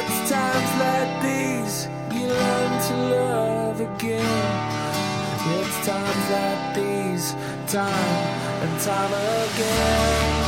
it's times like these you learn to love again. It's times like these, time and time again.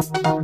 you